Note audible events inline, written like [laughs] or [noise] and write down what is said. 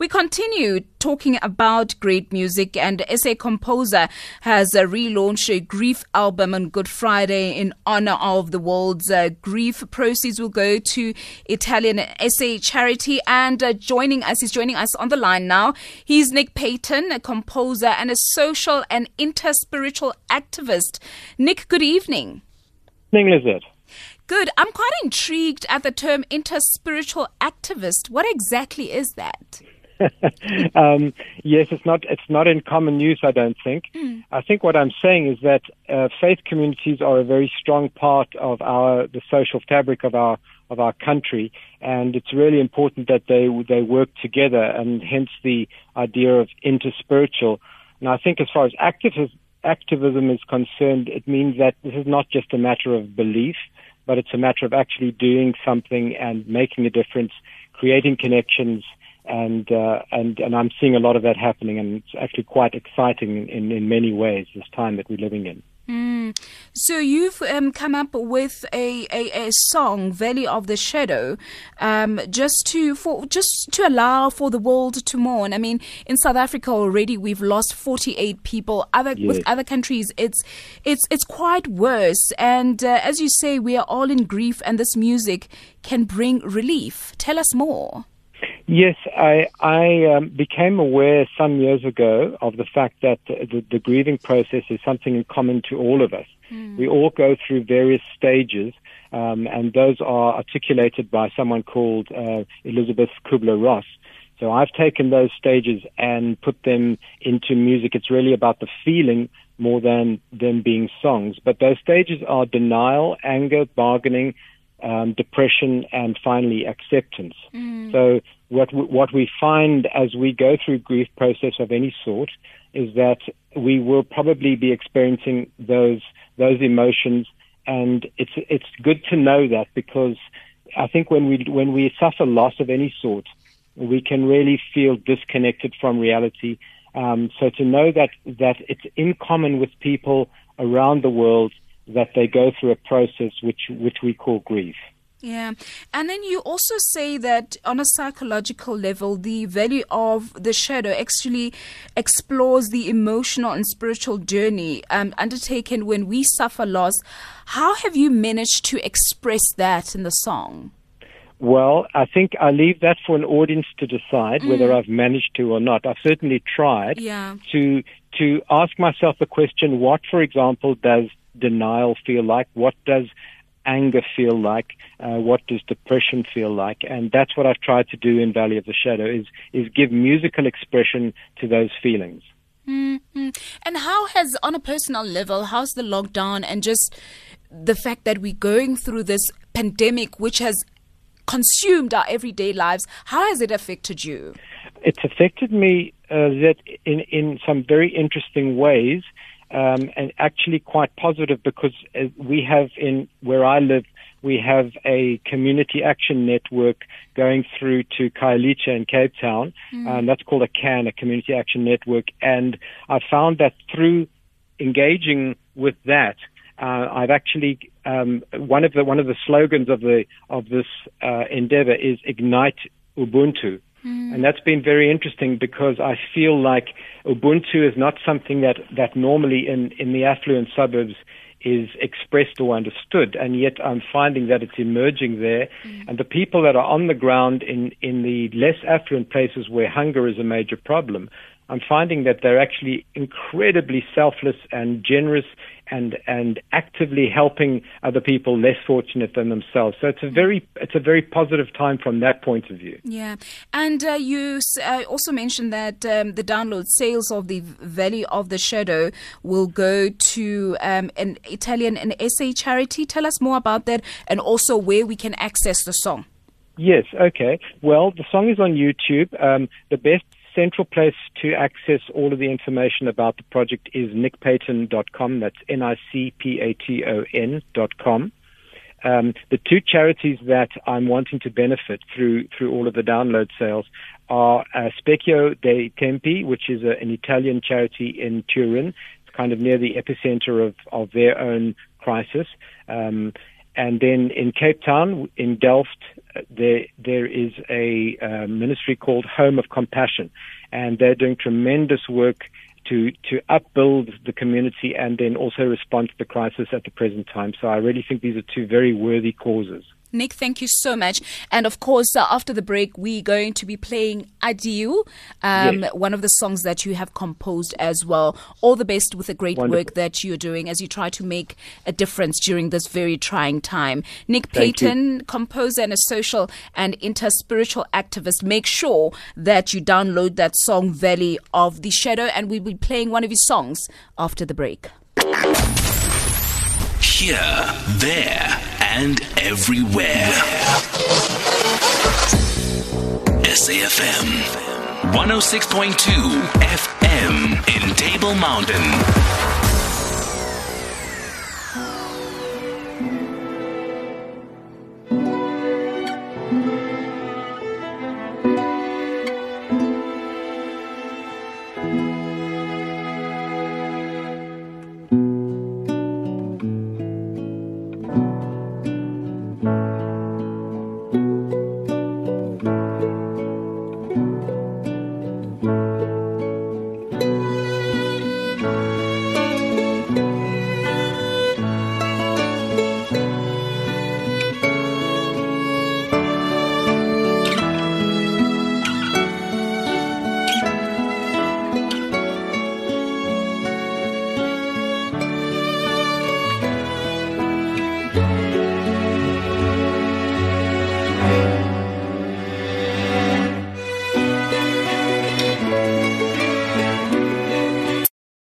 We continue talking about great music, and SA Composer has uh, relaunched a grief album on Good Friday in honor of the world's uh, grief. Proceeds will go to Italian SA charity. And uh, joining us, he's joining us on the line now. He's Nic Paton, a composer and a social and interspiritual activist. Nick, good evening. Evening, Lizard. Good. I'm quite intrigued at the term interspiritual activist. What exactly is that? [laughs] um, yes, it's not it's not in common use. I don't think. Mm. I think what I'm saying is that uh, faith communities are a very strong part of our the social fabric of our of our country, and it's really important that they they work together, and hence the idea of interspiritual. And I think as far as activism activism is concerned, it means that this is not just a matter of belief, but it's a matter of actually doing something and making a difference, creating connections and uh, and and I'm seeing a lot of that happening, and it's actually quite exciting in in many ways. This time that we're living in. Mm. So you've um, come up with a, a, a, song, "Valley of the Shadow," um, just to for just to allow for the world to mourn. I mean, in South Africa already we've lost 48 people. Other yes. with other countries, it's it's it's quite worse. And uh, as you say, we are all in grief, and this music can bring relief. Tell us more. Yes, I, I um, became aware some years ago of the fact that the, the, grieving process is something in common to all of us. Mm. We all go through various stages, um, and those are articulated by someone called uh, Elisabeth Kubler-Ross. So I've taken those stages and put them into music. It's really about the feeling more than them being songs. But those stages are denial, anger, bargaining, um, depression, and finally acceptance. Mm. So what we, what we find as we go through grief process of any sort is that we will probably be experiencing those those emotions, and it's it's good to know that because I think when we when we suffer loss of any sort, we can really feel disconnected from reality. Um, so to know that that it's in common with people around the world that they go through a process which which we call grief. Yeah. And then you also say that on a psychological level, the Valley of the Shadow actually explores the emotional and spiritual journey um, undertaken when we suffer loss. How have you managed to express that in the song? Well, I think I leave that for an audience to decide mm. whether I've managed to or not. I've certainly tried yeah. to to ask myself the question: What, for example, does denial feel like? What does anger feel like? Uh, what does depression feel like? And that's what I've tried to do in Valley of the Shadow is is give musical expression to those feelings. Mm-hmm. And how has, on a personal level, how's the lockdown and just the fact that we're going through this pandemic, which has consumed our everyday lives, how has it affected you? It's affected me uh, that in in some very interesting ways um, and actually quite positive because uh, we have in where I live, we have a community action network going through to Khayelitsha in Cape Town. Mm. Um, that's called a CAN, a community action network. And I found that through engaging with that, uh, I've actually um, one of the one of the slogans of the of this uh, endeavor is ignite Ubuntu. Mm. And that's been very interesting because I feel like Ubuntu is not something that, that normally in, in the affluent suburbs is expressed or understood, and yet I'm finding that it's emerging there. Mm. And the people that are on the ground in, in the less affluent places where hunger is a major problem, I'm finding that they're actually incredibly selfless and generous and and actively helping other people less fortunate than themselves. So it's a very it's a very positive time from that point of view. Yeah, and uh, you uh, also mentioned that um, the download sales of the Valley of the Shadow will go to um, an Italian and SA charity. Tell us more about that, and also where we can access the song. Yes, okay. Well, the song is on YouTube. Um, the best central place to access all of the information about the project is nicpaton.com. That's N-I-C-P-A-T-O-N.com. Um, the two charities that I'm wanting to benefit through through all of the download sales are uh, Specchio dei Tempi, which is a, an Italian charity in Turin. It's kind of near the epicenter of, of their own crisis. Um, and then in Cape Town, in Delft, there there is a uh, ministry called Home of Compassion, and they're doing tremendous work to to upbuild the community and then also respond to the crisis at the present time. So I really think these are two very worthy causes. Nic, thank you so much. And of course, uh, after the break, we're going to be playing Adieu, um, yes. one of the songs that you have composed as well. All the best with the great Wonderful. work that you're doing as you try to make a difference during this very trying time. Nic Paton, composer and a social and interspiritual activist, make sure that you download that song Valley of the Shadow, and we'll be playing one of his songs after the break. Here, there, and everywhere. SAFM 106.2 FM in Table Mountain.